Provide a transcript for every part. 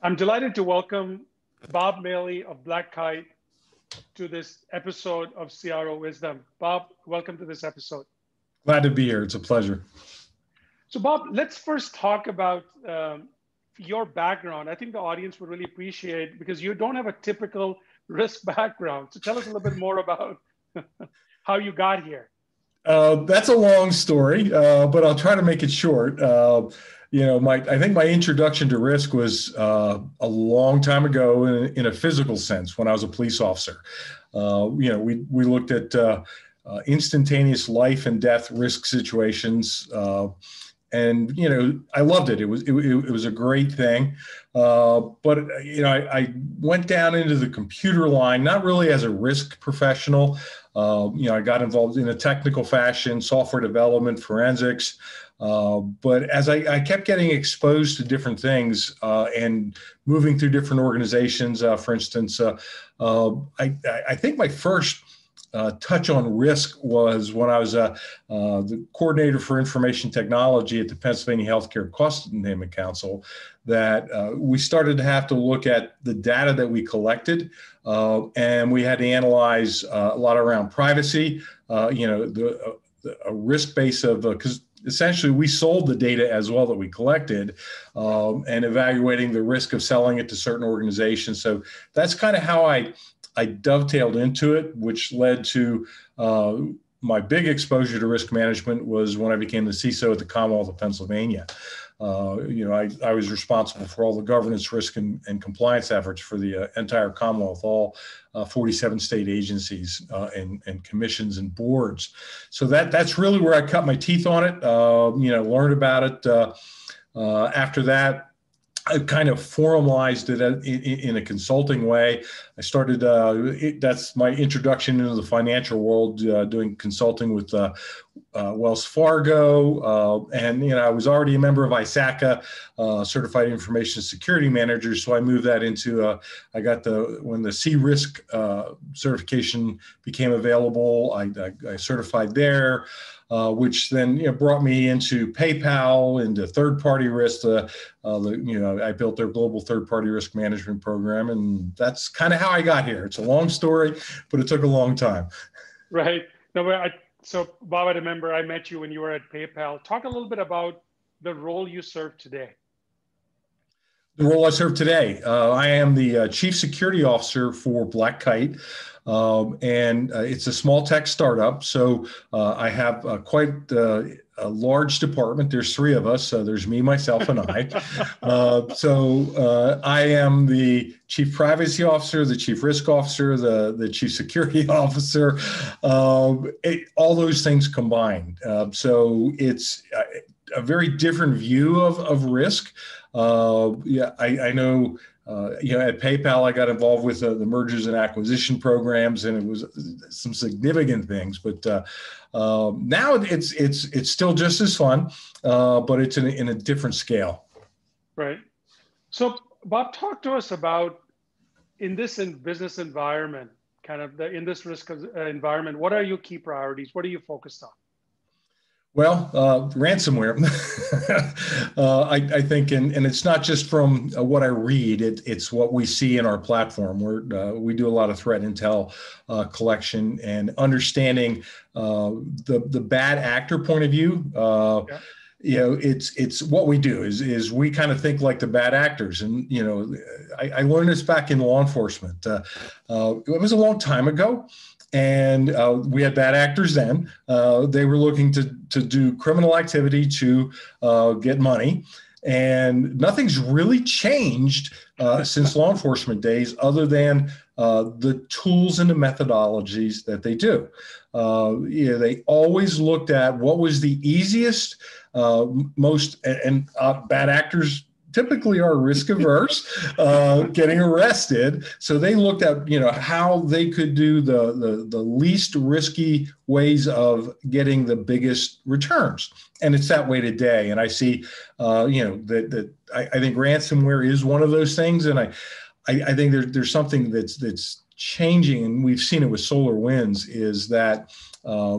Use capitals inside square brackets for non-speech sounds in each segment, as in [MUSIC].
I'm delighted to welcome Bob Maley of Black Kite to this episode of CRO Wisdom. Bob, welcome to this episode. Glad to be here. It's a pleasure. So, Bob, let's first talk about um, your background. I think the audience would really appreciate because you don't have a typical risk background. So, tell us a little bit more about [LAUGHS] how you got here. Uh, that's a long story, uh, but I'll try to make it short. Uh, you know, my I think my introduction to risk was uh, a long time ago in, in, a physical sense when I was a police officer. Uh, you know, we we looked at instantaneous life and death risk situations and you know I loved it. It was it, it was a great thing, uh, but you know I, I, went down into the computer line not really as a risk professional. Uh, you know I got involved in a technical fashion, software development, forensics. Uh, but as I, I, kept getting exposed to different things uh, and moving through different organizations, uh, for instance, uh, I, I think my first uh, touch on risk was when I was uh, uh, the coordinator for information technology at the Pennsylvania Healthcare Cost Containment Council. That uh, we started to have to look at the data that we collected, uh, and we had to analyze uh, a lot around privacy. you know, the, the a risk base of because essentially we sold the data as well that we collected um, and evaluating the risk of selling it to certain organizations so that's kind of how i I dovetailed into it, which led to uh, my big exposure to risk management was when I became the CISO at the Commonwealth of Pennsylvania. Uh, you know, I, I was responsible for all the governance, risk, and, and compliance efforts for the uh, entire Commonwealth, all uh, 47 state agencies uh, and, and commissions and boards. So that that's really where I cut my teeth on it. Uh, you know, learned about it. Uh, after that, I kind of formalized it in, a consulting way. I started, uh, it, that's my introduction into the financial world, uh, doing consulting with uh, uh Wells Fargo. Uh, and, you know, I was already a member of ISACA, uh, Certified Information Security Manager. So I moved that into, I got the, when the CRISC certification became available, I, I, I certified there uh, which then you know, brought me into PayPal, into third-party risk. Uh, uh, you know, I built their global third-party risk management program, and that's kind of how I got here. It's a long story, but it took a long time. Right. No, I, so Bob, I remember I met you when you were at PayPal. Talk a little bit about the role you serve today. The role I serve today, uh, I am the uh, chief security officer for Black Kite. Um, and uh, it's a small tech startup. So uh, I have uh, quite uh, a large department. There's three of us. So there's me, myself, and I. [LAUGHS] Uh, so uh, I am the chief privacy officer, the chief risk officer, the, the chief security [LAUGHS] officer, um, it, all those things combined. so it's a very different view of, of risk. yeah, I, I know uh, you know, at PayPal, I got involved with uh, the mergers and acquisition programs, and it was some significant things. But uh, um, now it's it's it's still just as fun, uh, but it's in a, in a different scale. Right. So, Bob, talk to us about in this in business environment, kind of the in this risk uh, environment. What are your key priorities? What are you focused on? Well, uh, ransomware, [LAUGHS] uh, I, I, think, and, and it's not just from uh, what I read, it, it's what we see in our platform. Where uh, we do a lot of threat intel uh, collection and understanding uh, the, the bad actor point of view. Yeah. You know, it's it's what we do is is we kind of think like the bad actors, and you know, I, I learned this back in law enforcement. it was a long time ago, and uh, we had bad actors then. Uh, they were looking to to do criminal activity to uh, get money, and nothing's really changed uh, since law enforcement days, other than uh, the tools and the methodologies that they do. Uh, yeah, they always looked at what was the easiest, most, and, and bad actors typically are risk averse, uh, getting arrested. So they looked at you know how they could do the, the the least risky ways of getting the biggest returns, and it's that way today. And I see, uh, you know, that that I, I, think ransomware is one of those things, and I. I, I think there's there's something that's that's changing, and we've seen it with SolarWinds, is that uh,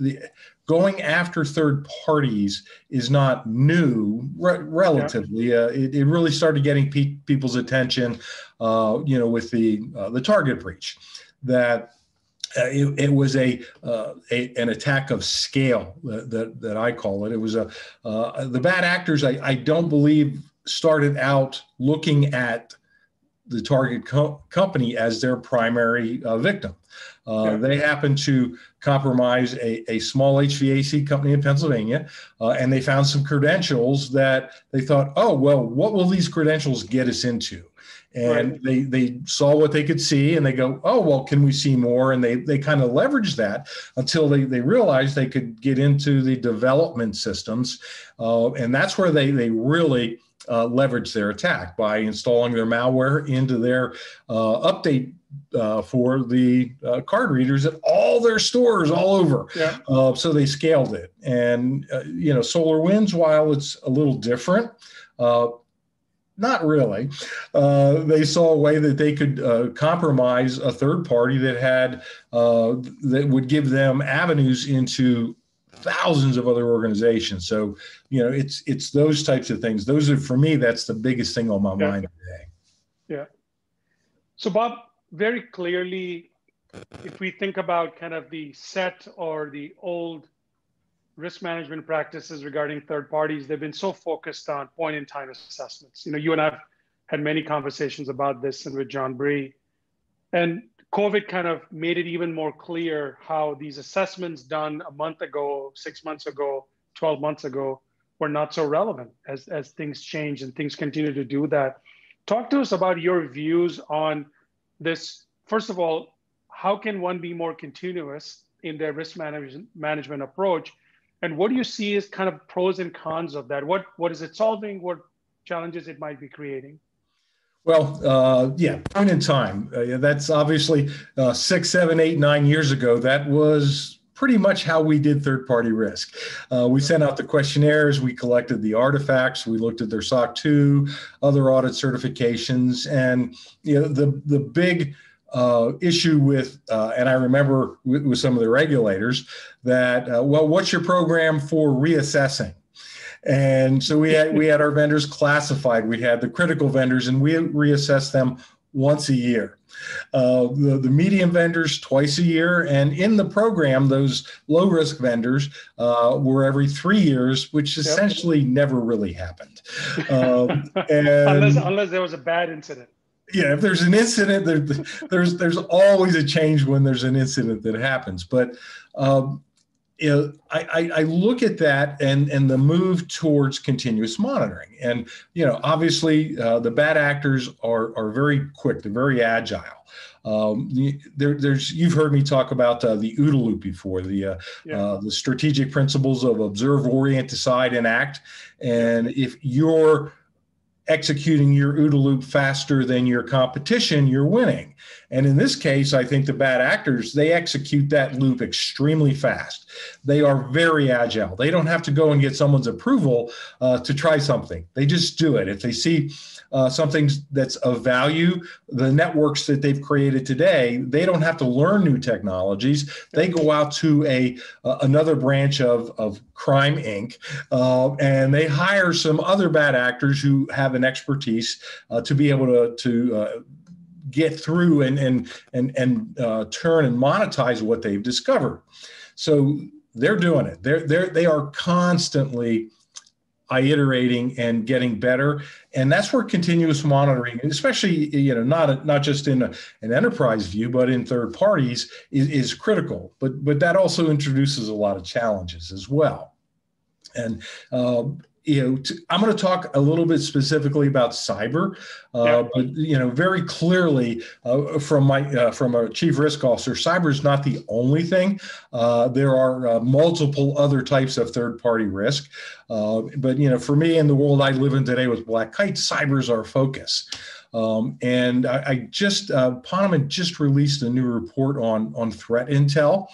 the, going after third parties is not new re- relatively. Yeah. Uh, it, it, really started getting pe- people's attention, uh, you know, with the uh, the Target breach. That uh, it, it, was a, uh, a, an attack of scale that, that, that I call it. It was a uh, the bad actors. I, I don't believe started out looking at the Target co- company as their primary uh, victim. Uh, yeah. They happened to compromise a, a small HVAC company in Pennsylvania, uh, and they found some credentials that they thought, oh, well, what will these credentials get us into? and right. they they saw what they could see and they go oh well can we see more and they they kind of leveraged that until they they realized they could get into the development systems uh, and that's where they they really uh, leverage their attack by installing their malware into their uh, update uh, for the uh, card readers at all their stores all over. Yeah. Uh, so they scaled it. And, uh, you know, SolarWinds, while it's a little different, not really. Uh, they saw a way that they could uh, compromise a third party that had uh, that would give them avenues into thousands of other organizations. So, you know, it's it's those types of things. Those are for me. That's the biggest thing on my yeah. mind today. Yeah. So, Bob, very clearly, if we think about kind of the set or the old risk management practices regarding third parties, they've been so focused on point in time assessments. You know, you and I've had many conversations about this and with John Bree. And COVID kind of made it even more clear how these assessments done a month ago, six months ago, 12 months ago were not so relevant as, as things change and things continue to do that. Talk to us about your views on this. First of all, how can one be more continuous in their risk management, management approach? and what do you see as kind of pros and cons of that what what is it solving what challenges it might be creating well, uh, yeah, point in time. Uh, that's obviously uh, six, seven, eight, nine years ago. That was pretty much how we did third party risk. Uh, we sent out the questionnaires, we collected the artifacts, we looked at their SOC 2, other audit certifications, and you know, the, the big uh, issue with, uh, and I remember with, with, some of the regulators that, uh, well, what's your program for reassessing? And so we had we had our vendors classified. We had the critical vendors, and we reassessed them once a year. Uh, the, the medium vendors twice a year, and in the program, those low risk vendors uh, were every three years, which yep. essentially never really happened. [LAUGHS] Um, and, unless unless there was a bad incident yeah, if there's an incident, there, there's there's always a change when there's an incident that happens. But um, you know, I, I, look at that and and the move towards continuous monitoring, and you know, obviously uh, the bad actors are are very quick, they're very agile. Um, there, there's you've heard me talk about uh, the OODA loop before, the uh, yeah. uh, the strategic principles of observe, orient, decide, and act. And if you're executing your OODA loop faster than your competition, you're winning. And in this case, I think the bad actors, they execute that loop extremely fast. They are very agile. They don't have to go and get someone's approval uh, to try something. They just do it. If they see uh, something that's of value, the networks that they've created today, they don't have to learn new technologies. They go out to a uh, another branch of, of Crime Inc. Uh, and they hire some other bad actors who have an expertise uh, to be able to, to uh, get through and and and and uh, turn and monetize what they've discovered. So they're doing it. They're they're they are constantly iterating and getting better. And that's where continuous monitoring especially you know not not just in a, an enterprise view but in third parties is, is critical. But but that also introduces a lot of challenges as well. And uh, you know, to, I'm going to talk a little bit specifically about cyber, uh, yeah. but you know, very clearly uh, from my uh, from a chief risk officer, cyber is not the only thing. Uh, there are uh, multiple other types of third party risk, uh, but you know, for me in the world I live in today with Black Kite, cyber is our focus. Um, and I, I just Ponemon just released a new report on on threat intel.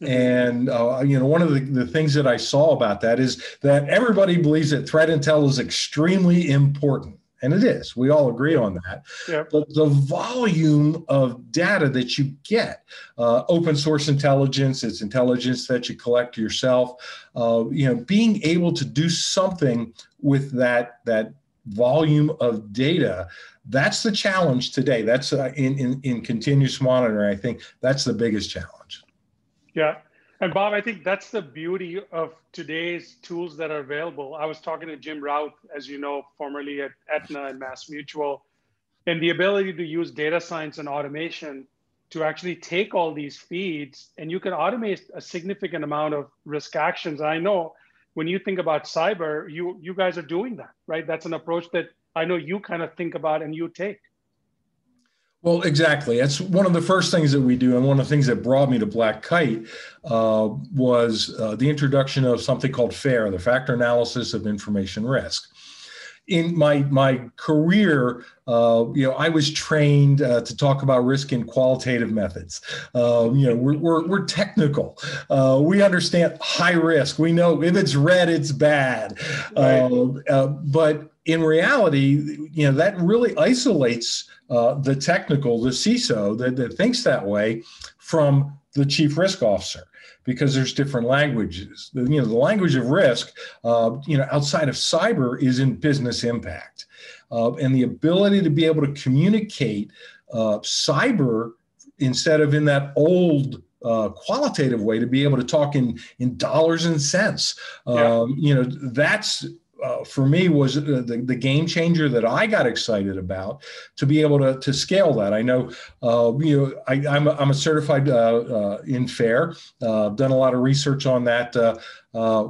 And uh, you know, one of the, the things that I saw about that is that everybody believes that threat intel is extremely important. and it is. We all agree on that. Yeah. But the volume of data that you get, uh, open source intelligence, it's intelligence that you collect yourself. Uh, you know, being able to do something with that that volume of data that's the challenge today that's uh, in, in in continuous monitoring i think that's the biggest challenge yeah and bob i think that's the beauty of today's tools that are available i was talking to jim routh as you know formerly at aetna and mass mutual and the ability to use data science and automation to actually take all these feeds and you can automate a significant amount of risk actions i know when you think about cyber, you you guys are doing that, right? That's an approach that I know you kind of think about and you take. Well, exactly. That's one of the first things that we do, and one of the things that brought me to Black Kite uh, was uh, the introduction of something called FAIR, the Factor Analysis of Information Risk in my my career, uh, you know, I was trained uh, to talk about risk in qualitative methods. Uh, you know, we're, we're, we're technical. Uh, we understand high risk. We know if it's red, it's bad. Right. Uh, uh, but in reality, you know, that really isolates the technical, the CISO that, that thinks that way from the chief risk officer because there's different languages. You know, the language of risk, uh, you know, outside of cyber is in business impact, uh, and the ability to be able to communicate uh, cyber instead of in that old uh, qualitative way to be able to talk in in dollars and cents. Yeah. Um, you know, that's uh, for me was uh, the, the game changer that I got excited about to be able to, to scale that. I know, uh, you know, I, am a, I'm a certified uh, uh in FAIR. Uh, I've done a lot of research on that.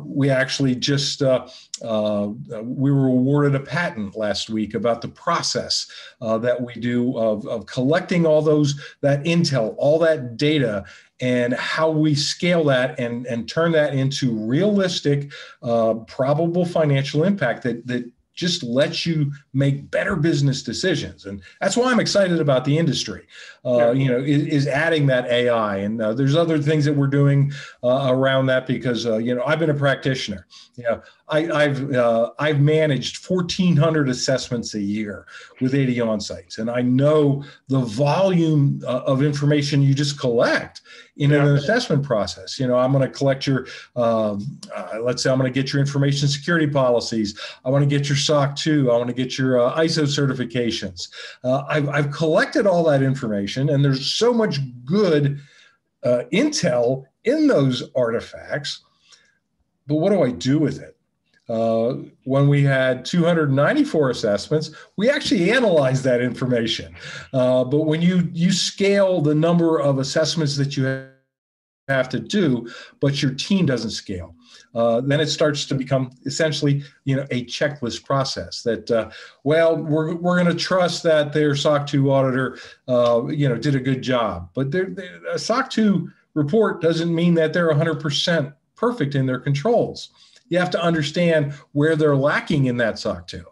we actually just we were awarded a patent last week about the process that we do of, of collecting all those that intel, all that data, and how we scale that and, and turn that into realistic, uh, probable financial impact that, that just lets you make better business decisions. And that's why i'm excited about the industry. Uh, you know is, is, adding that ai and uh, there's other things that we're doing uh, around that because uh, you know i've been a practitioner. You know I, have uh, I've managed 1,400 assessments a year with 80 on sites, and I know the volume uh, of information you just collect in yeah. an assessment process. You know, I'm going to collect your, um, uh, let's say, I'm going to get your information security policies. I want to get your SOC 2. I want to get your uh, ISO certifications. Uh, I've, I've collected all that information, and there's so much good uh, intel in those artifacts. But what do I do with it? Uh, when we had 294 assessments, we actually analyzed that information. Uh, but when you you scale the number of assessments that you have to do, but your team doesn't scale, uh, then it starts to become essentially you know a checklist process. That uh, well, we're we're going to trust that their SOC 2 auditor uh, you know did a good job, but a SOC 2 report doesn't mean that they're 100% perfect in their controls you have to understand where they're lacking in that SOC 2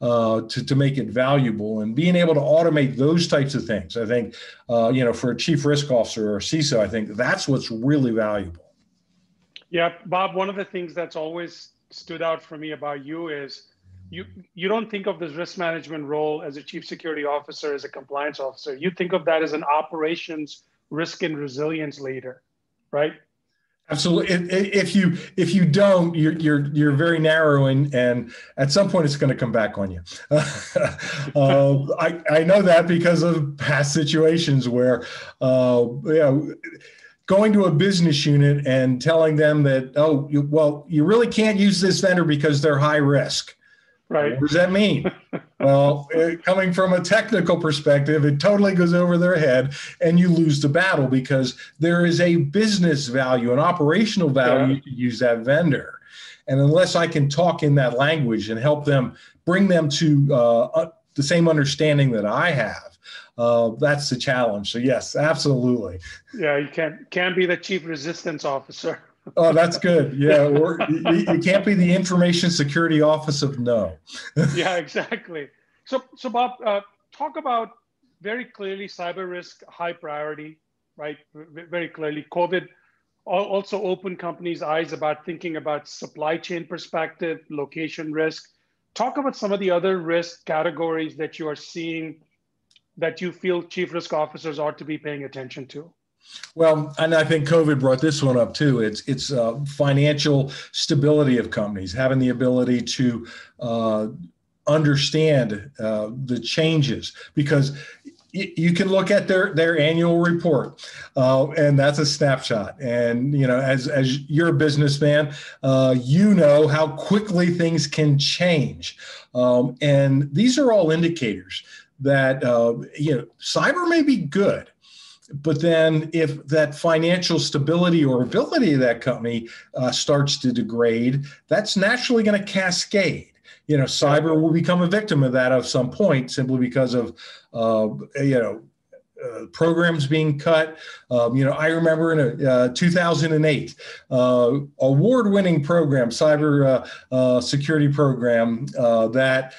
uh, to, to make it valuable and being able to automate those types of things. I think, uh, you know, for a chief risk officer or CISO, I think that's what's really valuable. Yeah, Bob, one of the things that's always stood out for me about you is you, you don't think of this risk management role as a chief security officer, as a compliance officer. You think of that as an operations risk and resilience leader, right? Absolutely. If you if you don't, you're you're you're very narrow, and and at some point it's going to come back on you. [LAUGHS] uh, I I know that because of past situations where, uh, you know, going to a business unit and telling them that oh you, well you really can't use this vendor because they're high risk. Right. What does that mean? [LAUGHS] well, it, coming from a technical perspective, it totally goes over their head and you lose the battle because there is a business value, an operational value yeah. to use that vendor. And unless I can talk in that language and help them bring them to uh, the same understanding that I have, uh, that's the challenge. So yes, absolutely. Yeah, you can't can't be the chief resistance officer [LAUGHS] oh, that's good. Yeah, or you, can't be the information security office of no. [LAUGHS] yeah, exactly. So, so Bob, uh, talk about very clearly cyber risk high priority, right? Very clearly, COVID also opened companies' eyes about thinking about supply chain perspective, location risk. talk about some of the other risk categories that you are seeing that you feel chief risk officers ought to be paying attention to. Well, and I think COVID brought this one up too. It's it's uh, financial stability of companies, having the ability to uh, understand uh, the changes because you can look at their their annual report uh, and that's a snapshot and you know as as you're a businessman uh, you know how quickly things can change um, and these are all indicators that uh, you know cyber may be good but then if that financial stability or ability of that company uh, starts to degrade that's naturally going to cascade you know, cyber will become a victim of that at some point simply because of, uh, you know, uh, programs being cut. Um, you know, I remember in a, uh, 2008 uh, award-winning program, cyber uh, uh, security program, that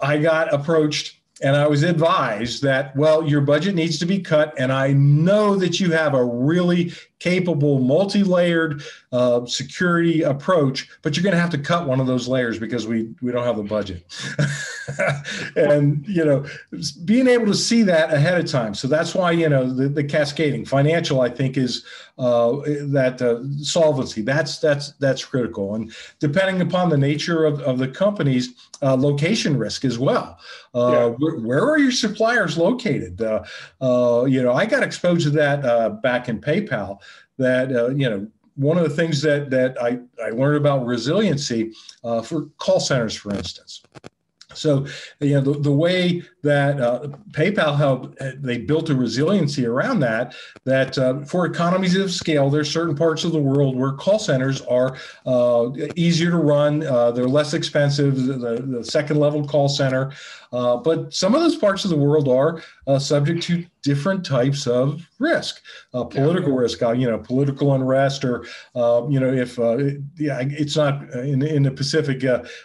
I got approached and I was advised that, well, your budget needs to be cut. And I know that you have a really capable, multi layered uh, security approach, but you're going to have to cut one of those layers because we, we don't have the budget. [LAUGHS] [LAUGHS] and, you know, being able to see that ahead of time. So that's why, you know, the, the cascading financial, I think, is uh, that uh, solvency. That's, that's, that's critical. And depending upon the nature of, of the companies, uh, location risk as well. Uh, yeah. Where, where, are your suppliers located? Uh, uh, you know, I got exposed to that back in PayPal that uh, you know one of the things that that I, I learned about resiliency uh, for call centers, for instance. So, you know, the, the way that uh, PayPal helped, uh, they built a resiliency around that, that uh, for economies of scale, there's certain parts of the world where call centers are uh, easier to run, uh, they're less expensive, the, the, second level call center. Uh, but some of those parts of the world are subject to different types of risk, uh, political yeah. risk, uh, you know, political unrest, or, uh, you know, if yeah, it's not in, in the Pacific,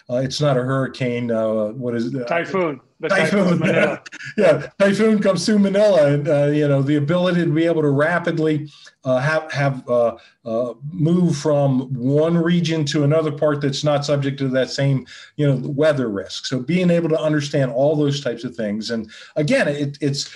it's not a hurricane. what is it? Typhoon typhoon, yeah, [LAUGHS] yeah, typhoon comes through Manila, and uh, you know the ability to be able to rapidly uh, have have uh, uh, move from one region to another part that's not subject to that same you know weather risk. So being able to understand all those types of things, and again, it, it's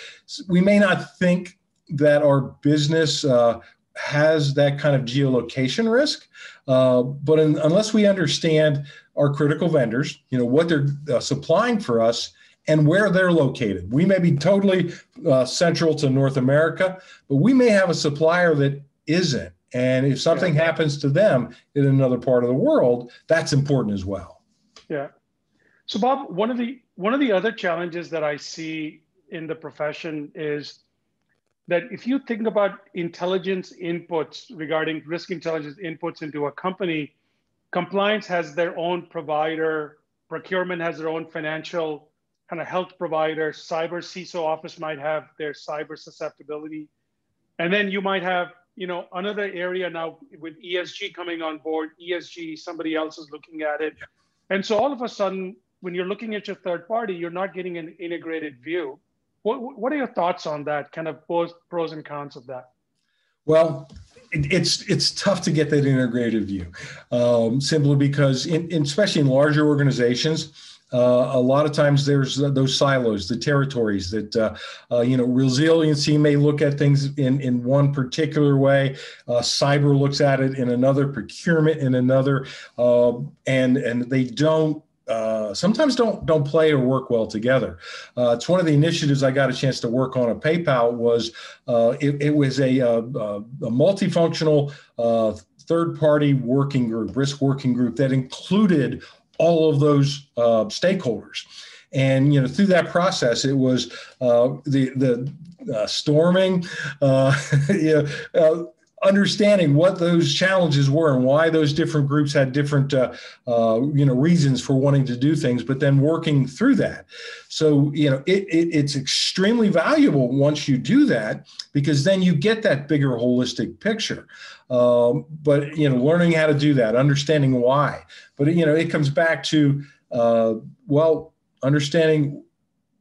we may not think that our business uh, has that kind of geolocation risk, uh, but in, unless we understand our critical vendors, you know what they're supplying for us and where they're located. We may be totally uh, central to North America, but we may have a supplier that isn't. And if something yeah. happens to them in another part of the world, that's important as well. Yeah. So Bob, one of the one of the other challenges that I see in the profession is that if you think about intelligence inputs regarding risk intelligence inputs into a company, compliance has their own provider, procurement has their own financial kind of health provider, cyber CISO office might have their cyber susceptibility. And then you might have, you know, another area now with ESG coming on board, ESG, somebody else is looking at it. And so all of a sudden, when you're looking at your third party, you're not getting an integrated view. What, what are your thoughts on that, kind of pros, pros and cons of that? Well, it's it's tough to get that integrated view, um, simply because, in, in, especially in larger organizations, uh, a lot of times there's those silos, the territories that, uh, uh, you know, resiliency may look at things in, in one particular way. Uh, cyber looks at it in another, procurement in another, uh, and, and they don't uh, sometimes don't don't play or work well together. Uh, it's one of the initiatives I got a chance to work on at PayPal. Was uh, it, it, was a, a, a multifunctional third party working group, risk working group that included all of those uh, stakeholders. And you know, through that process, it was uh, the the uh, storming, uh, [LAUGHS] you know, uh, understanding what those challenges were and why those different groups had different uh, uh, you know reasons for wanting to do things but then working through that. So you know it, it, it's extremely valuable once you do that because then you get that bigger holistic picture. Um, but you know learning how to do that understanding why. But you know it comes back to uh, well understanding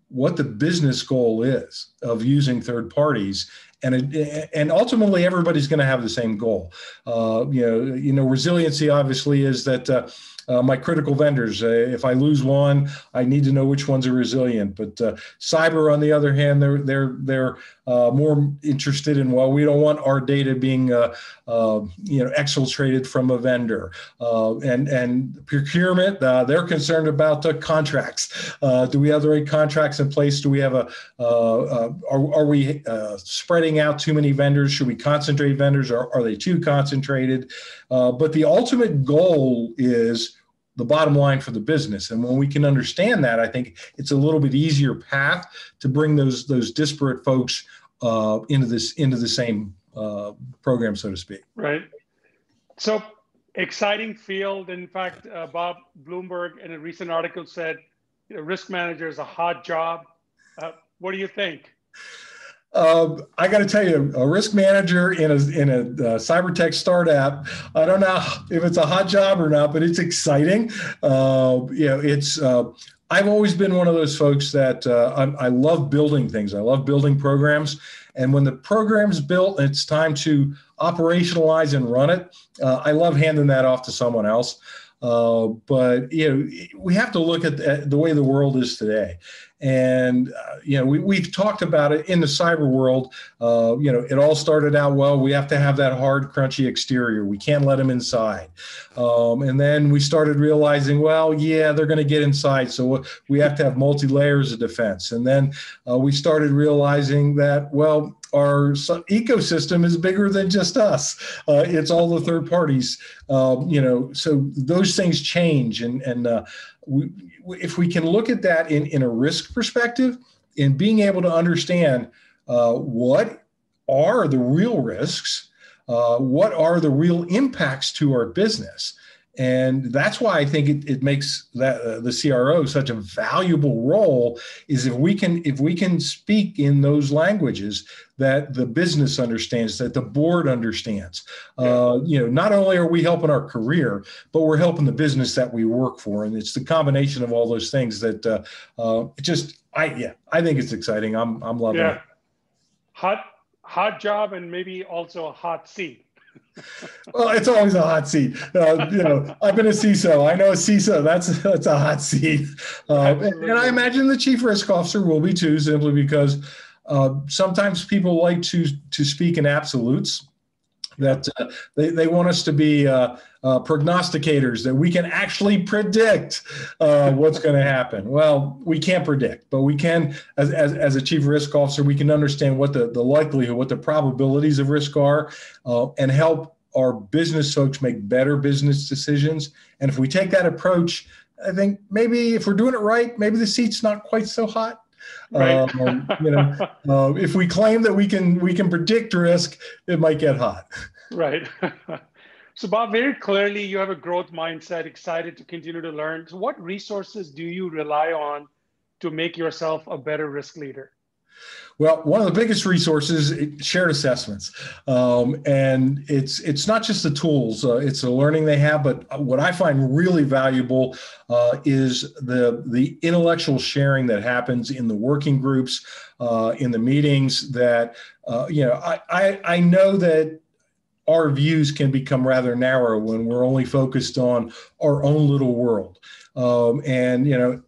what the business goal is of using third parties and it, and ultimately everybody's going to have the same goal. Uh, you know, you know, resiliency obviously is that. Uh, uh, my critical vendors. Uh, if I lose one, I need to know which ones are resilient. But uh, cyber, on the other hand, they're they're they're uh, more interested in well, we don't want our data being uh, uh, you know exfiltrated from a vendor. and and procurement, they're concerned about the contracts. do we have the right contracts in place? Do we have a are, are we spreading out too many vendors? Should we concentrate vendors? Or are they too concentrated? but the ultimate goal is the bottom line for the business. And when we can understand that, I think it's a little bit easier path to bring those those disparate folks uh, into this into the same uh, program, so to speak. Right. So exciting field. In fact, uh, Bob Bloomberg in a recent article said, you know, risk manager is a hot job. Uh, what do you think? Um, I got to tell you, a risk manager in a in a uh, cyber tech startup. I don't know if it's a hot job or not, but it's exciting. Uh, you know, it's. Uh, I've always been one of those folks that uh, I, I, love building things. I love building programs, and when the program's built, it's time to operationalize and run it. Uh, I love handing that off to someone else. Uh, but you know, we have to look at the, the way the world is today, and uh, you know, we, we've talked about it in the cyber world. Uh, you know, it all started out well. We have to have that hard, crunchy exterior. We can't let them inside. Um, and then we started realizing, well, yeah, they're going to get inside, so we have to have multi layers of defense. And then uh, we started realizing that, well, our ecosystem is bigger than just us. Uh, it's all the third parties, um, you know. So those things change, and and uh, we, if we can look at that in in a risk perspective, in being able to understand uh, what are the real risks, uh, what are the real impacts to our business, and that's why I think it, it makes that uh, the CRO such a valuable role is if we can if we can speak in those languages that the business understands, that the board understands. Uh, you know, not only are we helping our career, but we're helping the business that we work for, and it's the combination of all those things that uh, uh, just I yeah I think it's exciting. I'm I'm loving yeah. it. Hot hot job and maybe also a hot seat well, it's always a hot seat. Uh, you know, I've been a CISO. I know a CISO. That's that's a hot seat. Uh, and, I imagine the chief risk officer will be too, simply because uh, sometimes people like to to speak in absolutes that uh, they, they want us to be uh, uh, prognosticators, that we can actually predict uh, [LAUGHS] what's going to happen. Well, we can't predict, but we can, as, as, as, a chief risk officer, we can understand what the, the likelihood, what the probabilities of risk are, uh, and help our business folks make better business decisions. And if we take that approach, I think maybe if we're doing it right, maybe the seat's not quite so hot. Right. Um, you know, uh, [LAUGHS] if we claim that we can we can predict risk, it might get hot. Right. [LAUGHS] so, Bob, very clearly, you have a growth mindset, excited to continue to learn. So, what resources do you rely on to make yourself a better risk leader? Well, one of the biggest resources shared assessments, um, and it's it's not just the tools; uh, it's the learning they have. But what I find really valuable uh, is the the intellectual sharing that happens in the working groups, uh, in the meetings. That uh, you know, I, I I know that our views can become rather narrow when we're only focused on our own little world. Um, and you know,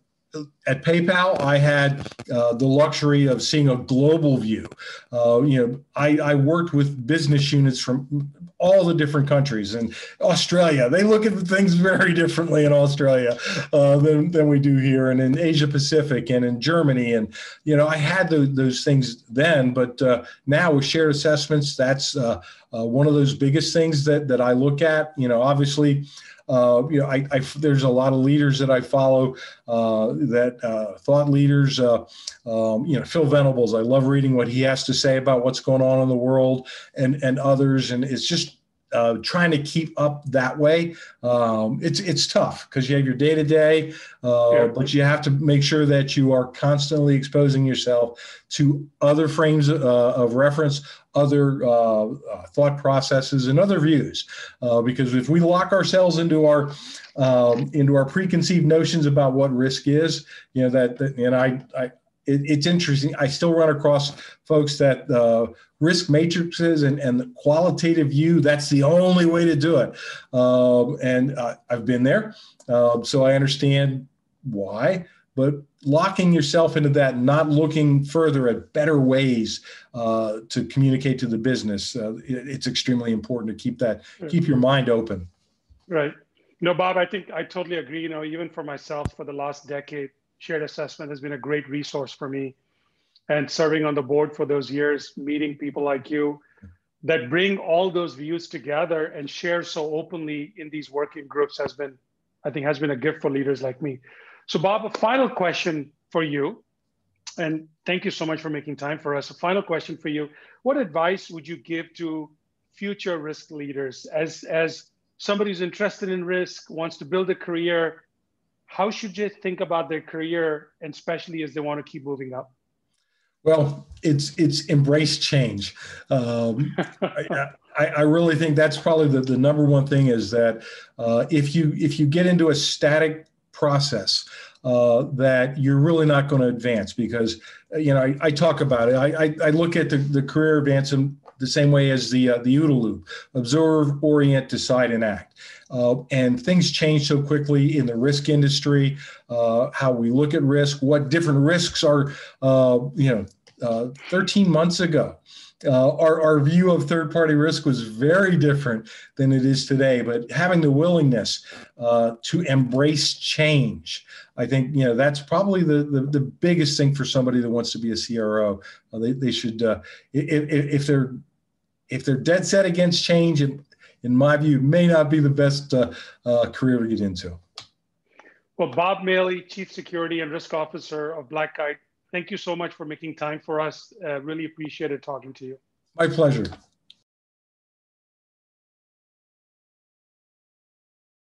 at PayPal, I had uh, the luxury of seeing a global view. Uh, you know, I, I, worked with business units from all the different countries. And Australia, they look at things [LAUGHS] very differently in Australia uh, than, than we do here, and in Asia Pacific and in Germany. And, you know, I had the, those things then, but uh, now with shared assessments, that's uh, uh, one of those biggest things that, that I look at. You know, obviously, uh, you know, I, I, there's a lot of leaders that I follow uh, that uh, thought leaders. Uh, um, you know, Phil Venables. I love reading what he has to say about what's going on in the world and and others, and it's just uh, trying to keep up that way, um, it's it's tough because you have your day to day, but you have to make sure that you are constantly exposing yourself to other frames uh, of reference, other uh, uh, thought processes, and other views. Uh, because if we lock ourselves into our um, into our preconceived notions about what risk is, you know that, that and I, I it, it's interesting. I still run across folks that uh, risk matrices and, and the qualitative view, that's the only way to do it. Um, and uh, I've been there. Um, so I understand why, but locking yourself into that, not looking further at better ways uh, to communicate to the business, uh, it, it's extremely important to keep that, keep your mind open. Right. No, Bob, I think I totally agree. You know, even for myself, for the last decade, shared assessment has been a great resource for me. And serving on the board for those years, meeting people like you that bring all those views together and share so openly in these working groups has been, I think, has been a gift for leaders like me. So, Bob, a final question for you. And thank you so much for making time for us. A final question for you. What advice would you give to future risk leaders as, as somebody who's interested in risk, wants to build a career, how should you think about their career, and especially as they want to keep moving up? Well, it's it's embrace change. Um, [LAUGHS] I, I, I, really think that's probably the, the number one thing is that uh, if you if you get into a static process, uh, that you're really not going to advance because you know I, I talk about it. I, I, look at the, the career advancement the same way as the uh, the OODA loop: observe, orient, decide, and act. Uh, and things change so quickly in the risk industry, uh, how we look at risk, what different risks are, uh, you know, uh, 13 months ago. Uh, our, our view of third party risk was very different than it is today, but having the willingness uh, to embrace change, I think, you know, that's probably the, the, the, biggest thing for somebody that wants to be a CRO. they, they should, if, if they're if they're dead set against change, and in my view, may not be the best uh, uh, career to get into. Well, Bob Maley, Chief Security and Risk Officer of Black Kite, thank you so much for making time for us. Uh, really appreciated talking to you. My pleasure.